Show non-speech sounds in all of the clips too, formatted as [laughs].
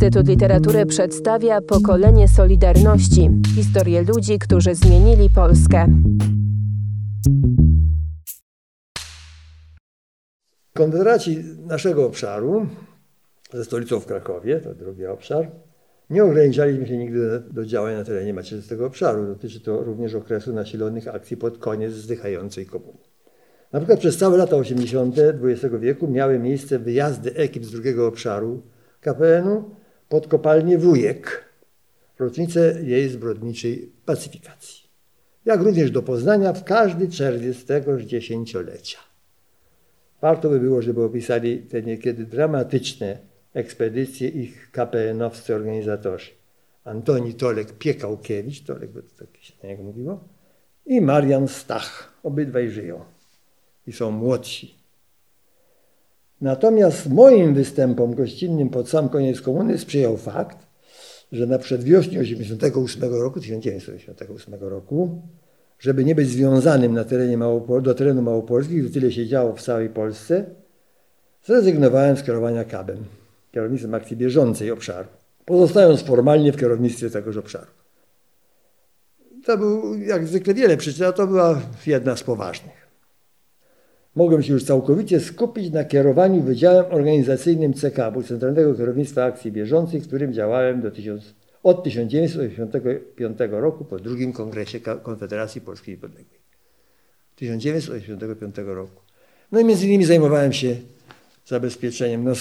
Instytut Literatury przedstawia pokolenie Solidarności historię ludzi, którzy zmienili Polskę. Konfederaci naszego obszaru, ze stolicą w Krakowie, to drugi obszar, nie ograniczaliśmy się nigdy do działań na terenie macierzystego obszaru. Dotyczy to również okresu nasilonych akcji pod koniec zdychającej komuny. Na przykład przez całe lata 80. XX wieku miały miejsce wyjazdy ekip z drugiego obszaru KPN-u pod kopalnię Wujek, w rocznicę jej zbrodniczej pacyfikacji. Jak również do Poznania w każdy czerwiec tegoż dziesięciolecia. Warto by było, żeby opisali te niekiedy dramatyczne ekspedycje ich KPN-owscy organizatorzy. Antoni Tolek Piekałkiewicz, Tolek, bo to tak się na niego mówiło, i Marian Stach. Obydwaj żyją i są młodsi. Natomiast moim występom gościnnym pod sam koniec komuny sprzyjał fakt, że na przedwiośnie 1988 roku, 1988 roku, żeby nie być związanym na terenie Małopol do terenu Małopolski, gdy tyle się działo w całej Polsce, zrezygnowałem z kierowania kabem, kierownictwem akcji bieżącej obszaru, pozostając formalnie w kierownictwie tegoż obszaru. To był jak zwykle wiele przyczyn, a to była jedna z poważnych. Mogłem się już całkowicie skupić na kierowaniu Wydziałem Organizacyjnym CK, Centralnego Kierownictwa Akcji Bieżącej, w którym działałem do od 1985 roku po drugim kongresie Konfederacji Polskiej Niepodległej. 1985 roku. No i między innymi zajmowałem się zabezpieczeniem. No,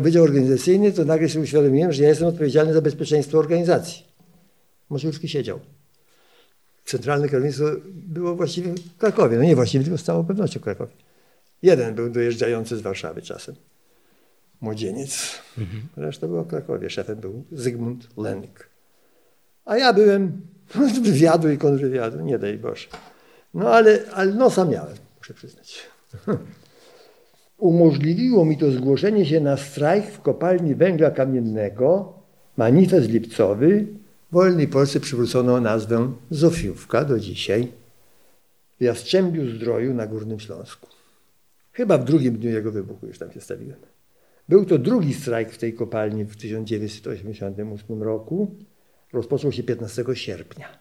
Wydział Organizacyjny, to nagle sobie uświadomiłem, że ja jestem odpowiedzialny za bezpieczeństwo organizacji. Moszulski siedział. Centralne kierownictwo było właściwie w Krakowie. No nie właściwie, tylko z całą pewnością w Krakowie. Jeden był dojeżdżający z Warszawy czasem. Młodzieniec. Mhm. Reszta była w Krakowie. Szefem był Zygmunt Lenk. A ja byłem z wywiadu i kontrwywiadu, nie daj Boże. No ale, ale nosa miałem, muszę przyznać. Umożliwiło mi to zgłoszenie się na strajk w kopalni węgla kamiennego, manifest lipcowy. W wolnej Polsce przywrócono nazwę Zofiówka do dzisiaj. W Jastrzębiu Zdroju na Górnym Śląsku. Chyba w drugim dniu jego wybuchu już tam się stawiłem. Był to drugi strajk w tej kopalni w 1988 roku. Rozpoczął się 15 sierpnia.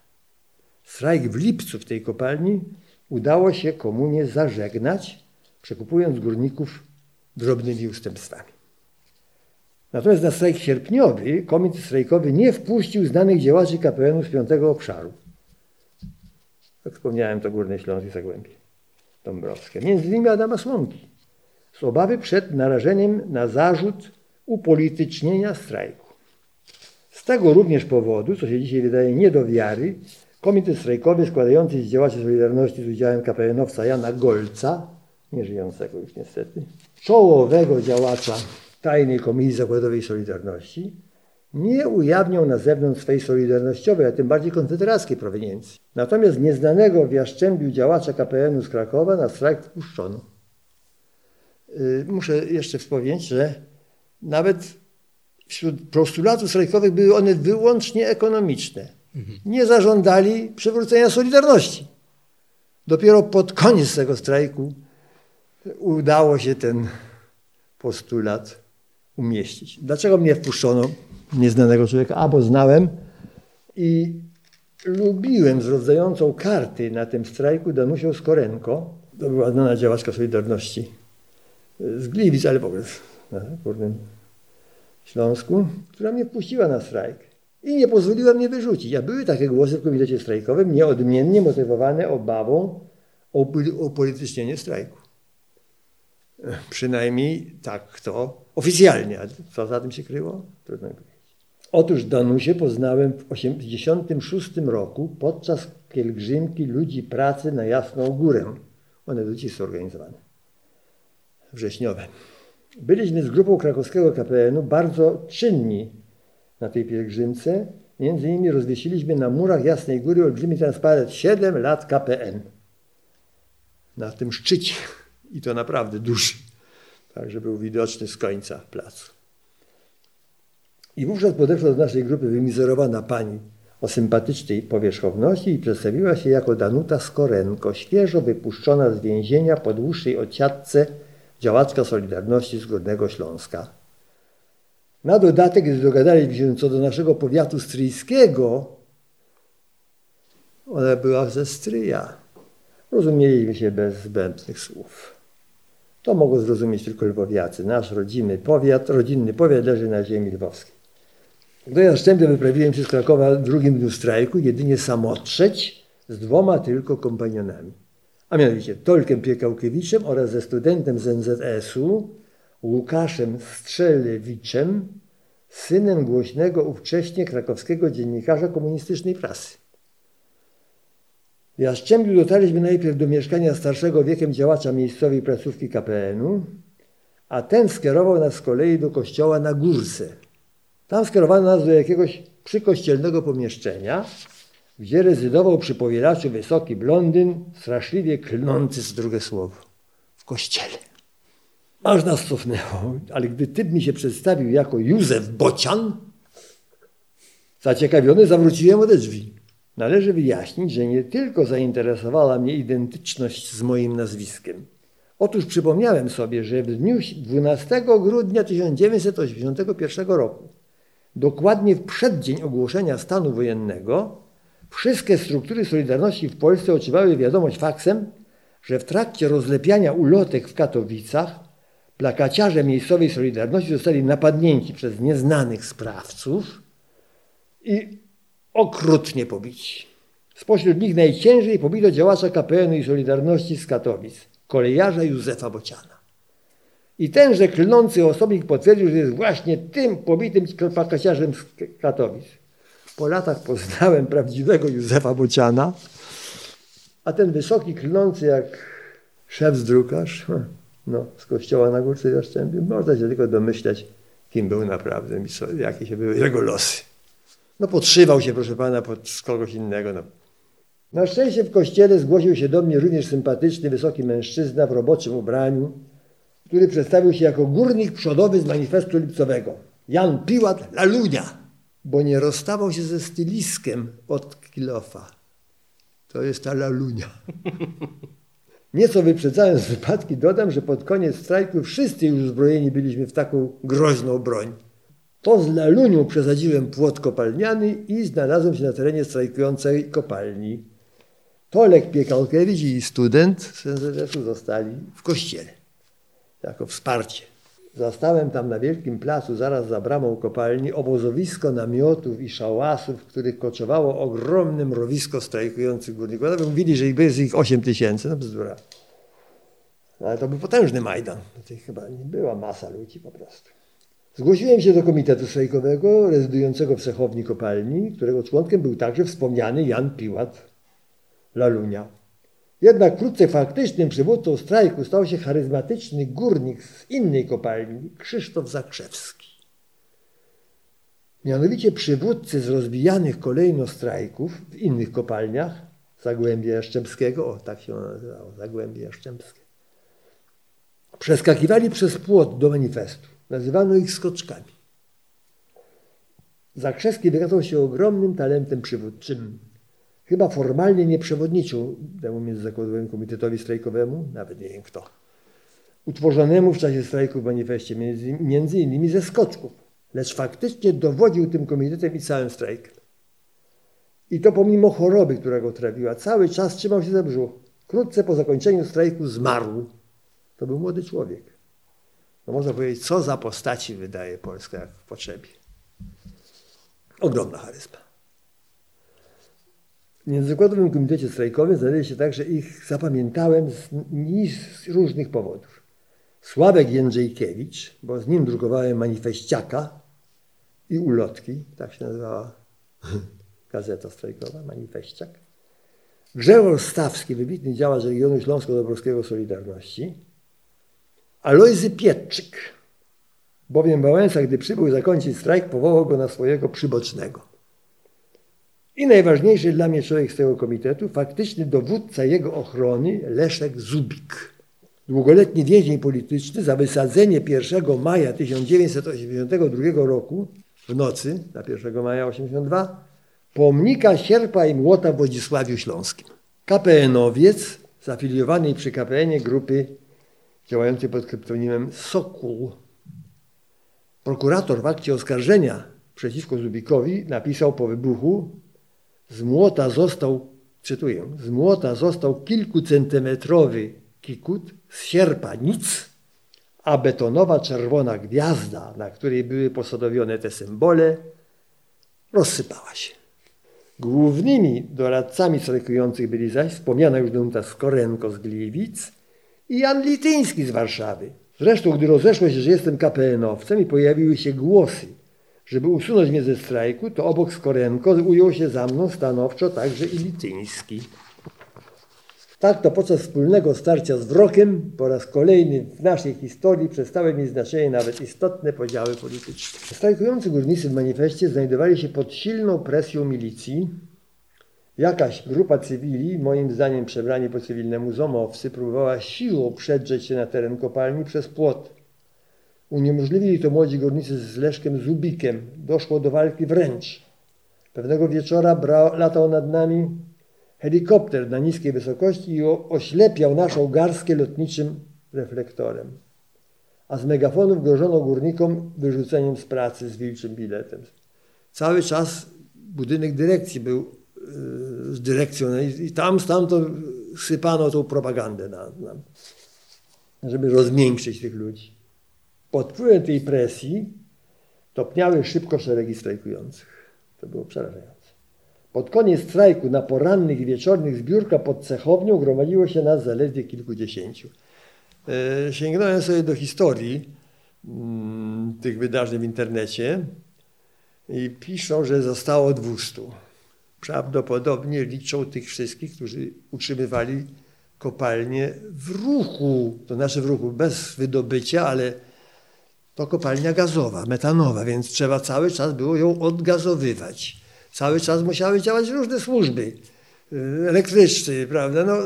Strajk w lipcu w tej kopalni udało się komunie zażegnać, przekupując górników drobnymi ustępstwami. Natomiast na strajk sierpniowy komitet strajkowy nie wpuścił znanych działaczy KPN-u z piątego obszaru. Jak wspomniałem, to Górny Śląsk i Zagłębie. Dąbrowskie, między innymi Adama Słomki, z obawy przed narażeniem na zarzut upolitycznienia strajku. Z tego również powodu, co się dzisiaj wydaje nie do wiary, komitet strajkowy składający z działaczy Solidarności z udziałem KPN-owca Jana Golca, nieżyjącego już niestety, czołowego działacza Tajnej Komisji Zakładowej Solidarności, nie ujawniał na zewnątrz swej solidarnościowej, a tym bardziej konfederackiej proweniencji. Natomiast nieznanego w Jaszczębiu działacza KPN-u z Krakowa na strajk wpuszczono. Y, muszę jeszcze wspomnieć, że nawet wśród postulatów strajkowych były one wyłącznie ekonomiczne. Nie zażądali przywrócenia Solidarności. Dopiero pod koniec tego strajku udało się ten postulat umieścić. Dlaczego mnie wpuszczono? Nieznanego człowieka, albo znałem i lubiłem zrodzającą karty na tym strajku Danusią Skorenko. To była znana działaczka Solidarności z Gliwic, ale w ogóle na Górnym Śląsku, która mnie wpuściła na strajk i nie pozwoliła mnie wyrzucić. A były takie głosy w komitecie strajkowym nieodmiennie motywowane obawą o upolitycznienie strajku. Przynajmniej tak to oficjalnie. A co za tym się kryło? Trudno. Otóż Danusię poznałem w 1986 roku podczas pielgrzymki ludzi pracy na Jasną Górę. One do dziś są organizowane. Wrześniowe. Byliśmy z grupą krakowskiego KPN-u bardzo czynni na tej pielgrzymce. Między innymi rozwiesiliśmy na murach Jasnej Góry olbrzymi transparent 7 lat KPN. Na tym szczycie. I to naprawdę duży. Tak, był widoczny z końca placu. I wówczas podeszła do naszej grupy wymizorowana pani o sympatycznej powierzchowności i przedstawiła się jako Danuta Skorenko, świeżo wypuszczona z więzienia po dłuższej odsiadce działaczka Solidarności z Górnego Śląska. Na dodatek, gdy dogadaliśmy się co do naszego powiatu stryjskiego, ona była ze stryja. Rozumieliśmy się bez zbędnych słów. To mogą zrozumieć tylko lwowiacy. Nasz rodzimy powiat, rodzinny powiat leży na ziemi lwowskiej. Gdy ja szczępnie wyprawiłem się z Krakowa w drugim dniu strajku, jedynie samotrzeć z dwoma tylko kompanionami. A mianowicie Tolkiem Piekałkiewiczem oraz ze studentem z NZS-u, Łukaszem Strzelewiczem, synem głośnego ówcześnie krakowskiego dziennikarza komunistycznej prasy. W Jastrzębiu dotarliśmy najpierw do mieszkania starszego wiekiem działacza miejscowej placówki KPN-u, a ten skierował nas z kolei do kościoła na Górce. Tam skierowano nas do jakiegoś przykościelnego pomieszczenia, gdzie rezydował przy powielaczu wysoki blondyn, straszliwie klnący z drugie słowo. W kościele. Aż nas cofnęło, ale gdy typ mi się przedstawił jako Józef Bocian, zaciekawiony zawróciłem ode drzwi. Należy wyjaśnić, że nie tylko zainteresowała mnie identyczność z moim nazwiskiem. Otóż przypomniałem sobie, że w dniu 12 grudnia 1981 roku, dokładnie w przeddzień ogłoszenia stanu wojennego, wszystkie struktury Solidarności w Polsce otrzymały wiadomość faksem, że w trakcie rozlepiania ulotek w Katowicach plakaciarze miejscowej Solidarności zostali napadnięci przez nieznanych sprawców i okrutnie pobici. Spośród nich najciężej pobito działacza KPN-u i Solidarności z Katowic, kolejarza Józefa Bociana. I tenże klnący osobnik potwierdził, że jest właśnie tym pobitym plakaciarzem z Katowic. Po latach poznałem prawdziwego Józefa Bociana, a ten wysoki, klnący jak szef drukarz, [laughs] no, z kościoła na Górce Jastrzębiu, można się tylko domyślać, kim był naprawdę, jakie się były jego losy. No podszywał się, proszę pana, pod kogoś innego. No. Na szczęście w kościele zgłosił się do mnie również sympatyczny, wysoki mężczyzna w roboczym ubraniu, który przedstawił się jako górnik przodowy z manifestu lipcowego. Jan Piłat Lalunia, bo nie rozstawał się ze styliskiem od kilofa. To jest ta Lalunia. [laughs] Nieco wyprzedzając wypadki, dodam, że pod koniec strajku wszyscy już uzbrojeni byliśmy w taką groźną broń. To z lalunią przesadziłem płot kopalniany i znalazłem się na terenie strajkującej kopalni. Tolek Piekalkiewicz i student z zostali w kościele jako wsparcie. Zastałem tam na wielkim placu, zaraz za bramą kopalni, obozowisko namiotów i szałasów, w których koczowało ogromne mrowisko strajkujących górników. Nawet mówili, że jest ich 8 tysięcy, no bzdura. Ale to był potężny Majdan. To chyba nie była masa ludzi po prostu. Zgłosiłem się do komitetu strajkowego rezydującego w Sechowni Kopalni, którego członkiem był także wspomniany Jan Piłat Lalunia. Jednak wkrótce faktycznym przywódcą strajku stał się charyzmatyczny górnik z innej kopalni, Krzysztof Zakrzewski. Mianowicie przywódcy z rozbijanych kolejno strajków w innych kopalniach, Zagłębia Jaszczębskiego, o tak się nazywało, Zagłębie Jaszczębskie, przeskakiwali przez płot do manifestu. Nazywano ich skoczkami. Zakrzewski wykazał się ogromnym talentem przywódczym. Chyba formalnie nie przewodniczył temu międzyzakładowemu komitetowi strajkowemu, nawet nie wiem kto, utworzonemu w czasie strajku w manifestie między, między innymi ze skoczków, lecz faktycznie dowodził tym komitetem i całym strajkiem. I to pomimo choroby, która go trawiła. Cały czas trzymał się za brzuch. Wkrótce po zakończeniu strajku zmarł. To był młody człowiek no można powiedzieć, co za postaci wydaje Polska w potrzebie. Ogromna charyzma. W Międzyzakładowym Komitecie Strajkowym znajdzie się także ich, zapamiętałem, z, z różnych powodów. Sławek Jędrzejkiewicz, bo z nim drukowałem manifeściaka i ulotki, tak się nazywała [laughs] gazeta strajkowa, manifeściak. Grzegorz Stawski, wybitny działacz regionu Śląsko-Dobrowskiego Solidarności, Alojzy Pietrzyk, bowiem Wałęsa, gdy przybył zakończyć strajk, powołał go na swojego przybocznego. I najważniejszy dla mnie człowiek z tego komitetu, faktyczny dowódca jego ochrony, Leszek Zubik. Długoletni więzień polityczny za wysadzenie 1 maja 1982 roku w nocy, na 1 maja 82, pomnika sierpa i młota w Wodzisławiu Śląskim. KPN-owiec zafiliowany przy KPN-ie grupy działający pod kryptonimem Sokół. Prokurator w akcie oskarżenia przeciwko Zubikowi napisał po wybuchu z młota został, cytuję, z młota został kilkucentymetrowy kikut, z sierpa nic, a betonowa czerwona gwiazda, na której były posadowione te symbole, rozsypała się. Głównymi doradcami strajkujących byli zaś wspomniana już Danuta Skorenko z Gliwic i Jan Lityński z Warszawy. Zresztą, gdy rozeszło się, że jestem KPN-owcem i pojawiły się głosy, żeby usunąć mnie ze strajku, to obok Skorenko ujął się za mną stanowczo także i Lityński. Tak to podczas wspólnego starcia z wrokiem po raz kolejny w naszej historii przestały mieć znaczenie nawet istotne podziały polityczne. Strajkujący górnicy w manifestie znajdowali się pod silną presją milicji. Jakaś grupa cywili, moim zdaniem przebrani po cywilnemu zomowcy, próbowała siłą przedrzeć się na teren kopalni przez płot. Uniemożliwili to młodzi górnicy z Leszkiem Zubikiem. Doszło do walki wręcz. Pewnego wieczora brał, latał nad nami helikopter na niskiej wysokości i oślepiał naszą garstkę lotniczym reflektorem. A z megafonów grożono górnikom wyrzuceniem z pracy z wilczym biletem. Cały czas budynek dyrekcji był yy, z dyrekcją no i, tam stamtąd sypano tą propagandę na, na, żeby rozmiękczyć tych ludzi. Pod wpływem tej presji topniały szybko szeregi strajkujących. To było przerażające. Pod koniec strajku na porannych i wieczornych zbiórka pod cechownią gromadziło się nas zaledwie kilkudziesięciu. E, sięgnąłem sobie do historii mm, tych wydarzeń w internecie i piszą, że zostało 200. Prawdopodobnie liczą tych wszystkich, którzy utrzymywali kopalnię w ruchu, to znaczy w ruchu bez wydobycia, ale to kopalnia gazowa, metanowa, więc trzeba cały czas było ją odgazowywać. Cały czas musiały działać różne służby y, elektryczne, prawda? No,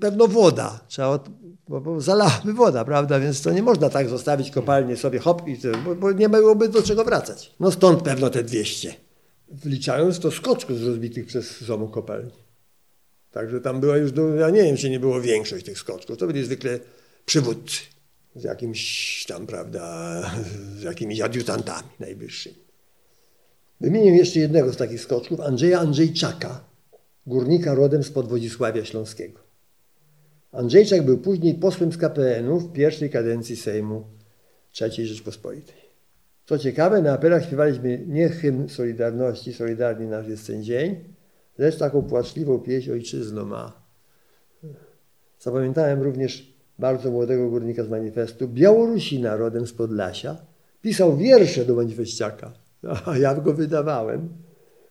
pewno woda, trzeba, bo, bo zalałaby woda, prawda? Więc to nie można tak zostawić kopalnię sobie hop i to, bo, bo nie byłoby do czego wracać. No stąd pewno te 200. Wliczając to skoczków z rozbitych przez ZOMU kopalni. Także tam była już, ja nie wiem, czy nie było większość tych skoczków. To byli zwykle przywódcy z jakimś tam, prawda, z jakimiś adiutantami najwyższymi. Wymienię jeszcze jednego z takich skoczków, Andrzeja Andrzejczaka, górnika rodem z Podwodzisławia Śląskiego. Andrzejczak był później posłem z KPN-u w pierwszej kadencji Sejmu III Rzeczpospolitej. Co ciekawe, na apelach śpiewaliśmy nie hymn Solidarności, Solidarni nasz jest ten dzień, lecz taką płaczliwą pieśń Ojczyzno ma. Zapamiętałem również bardzo młodego górnika z manifestu, Białorusina rodem z Podlasia, pisał wiersze do manifestiaka. A ja go wydawałem.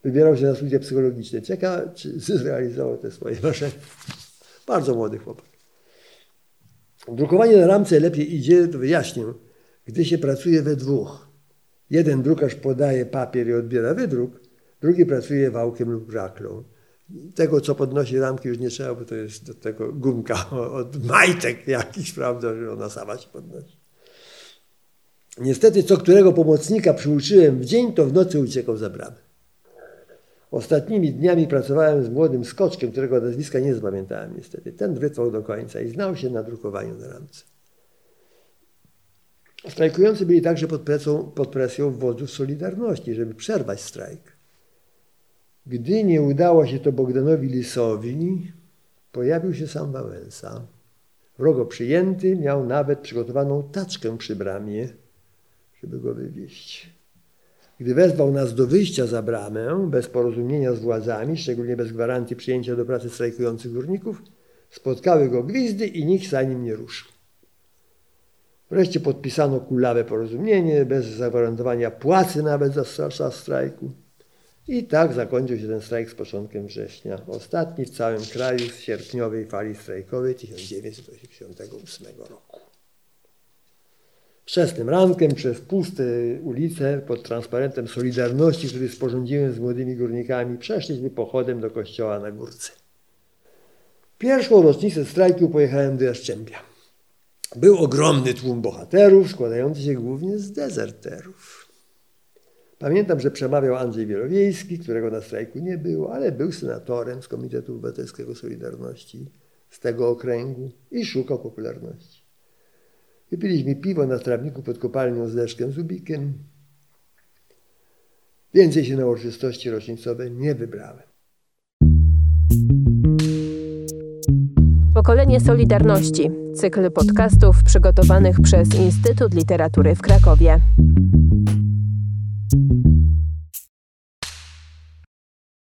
Wybierał się na studia psychologiczne. Ciekawe, czy zrealizował te swoje marzenia. Bardzo młody chłopak. Drukowanie na ramce lepiej idzie, to wyjaśnię, gdy się pracuje we dwóch. Jeden drukarz podaje papier i odbiera wydruk, drugi pracuje wałkiem lub żaklą. Tego, co podnosi ramki, już nie trzeba, bo to jest do tego gumka od majtek jakiś, prawda, że ona sama się podnosi. Niestety co którego pomocnika przyuczyłem w dzień, to w nocy uciekał za bramę. Ostatnimi dniami pracowałem z młodym skoczkiem, którego nazwiska nie zapamiętałem niestety. Ten wytrwał do końca i znał się na drukowaniu na ramce. Strajkujący byli także pod presją, pod presją wodzów Solidarności, żeby przerwać strajk. Gdy nie udało się to Bogdanowi Lisowi, pojawił się sam Wałęsa. Wrogo przyjęty, miał nawet przygotowaną taczkę przy bramie, żeby go wywieźć. Gdy wezwał nas do wyjścia za bramę, bez porozumienia z władzami, szczególnie bez gwarancji przyjęcia do pracy strajkujących górników, spotkały go gwizdy i nikt za nim nie ruszył. Wreszcie podpisano kulawe porozumienie, bez zagwarantowania płacy nawet za czas strajku. I tak zakończył się ten strajk z początkiem września. Ostatni w całym kraju z sierpniowej fali strajkowej 1988 roku. Wczesnym rankiem przez puste ulice pod transparentem Solidarności, który sporządziłem z młodymi górnikami, przeszliśmy pochodem do kościoła na górce. Pierwszą rocznicę strajku pojechałem do Jastrzębia. Był ogromny tłum bohaterów, składający się głównie z dezerterów. Pamiętam, że przemawiał Andrzej Wielowiejski, którego na strajku nie było, ale był senatorem z Komitetu Obywatelskiego Solidarności z tego okręgu i szukał popularności. Wypiliśmy piwo na trawniku pod kopalnią z Leszkiem Zubikiem. Więcej się na uroczystości rocznicowe nie wybrałem. Pokolenie Solidarności. Cykl podcastów przygotowanych przez Instytut Literatury w Krakowie.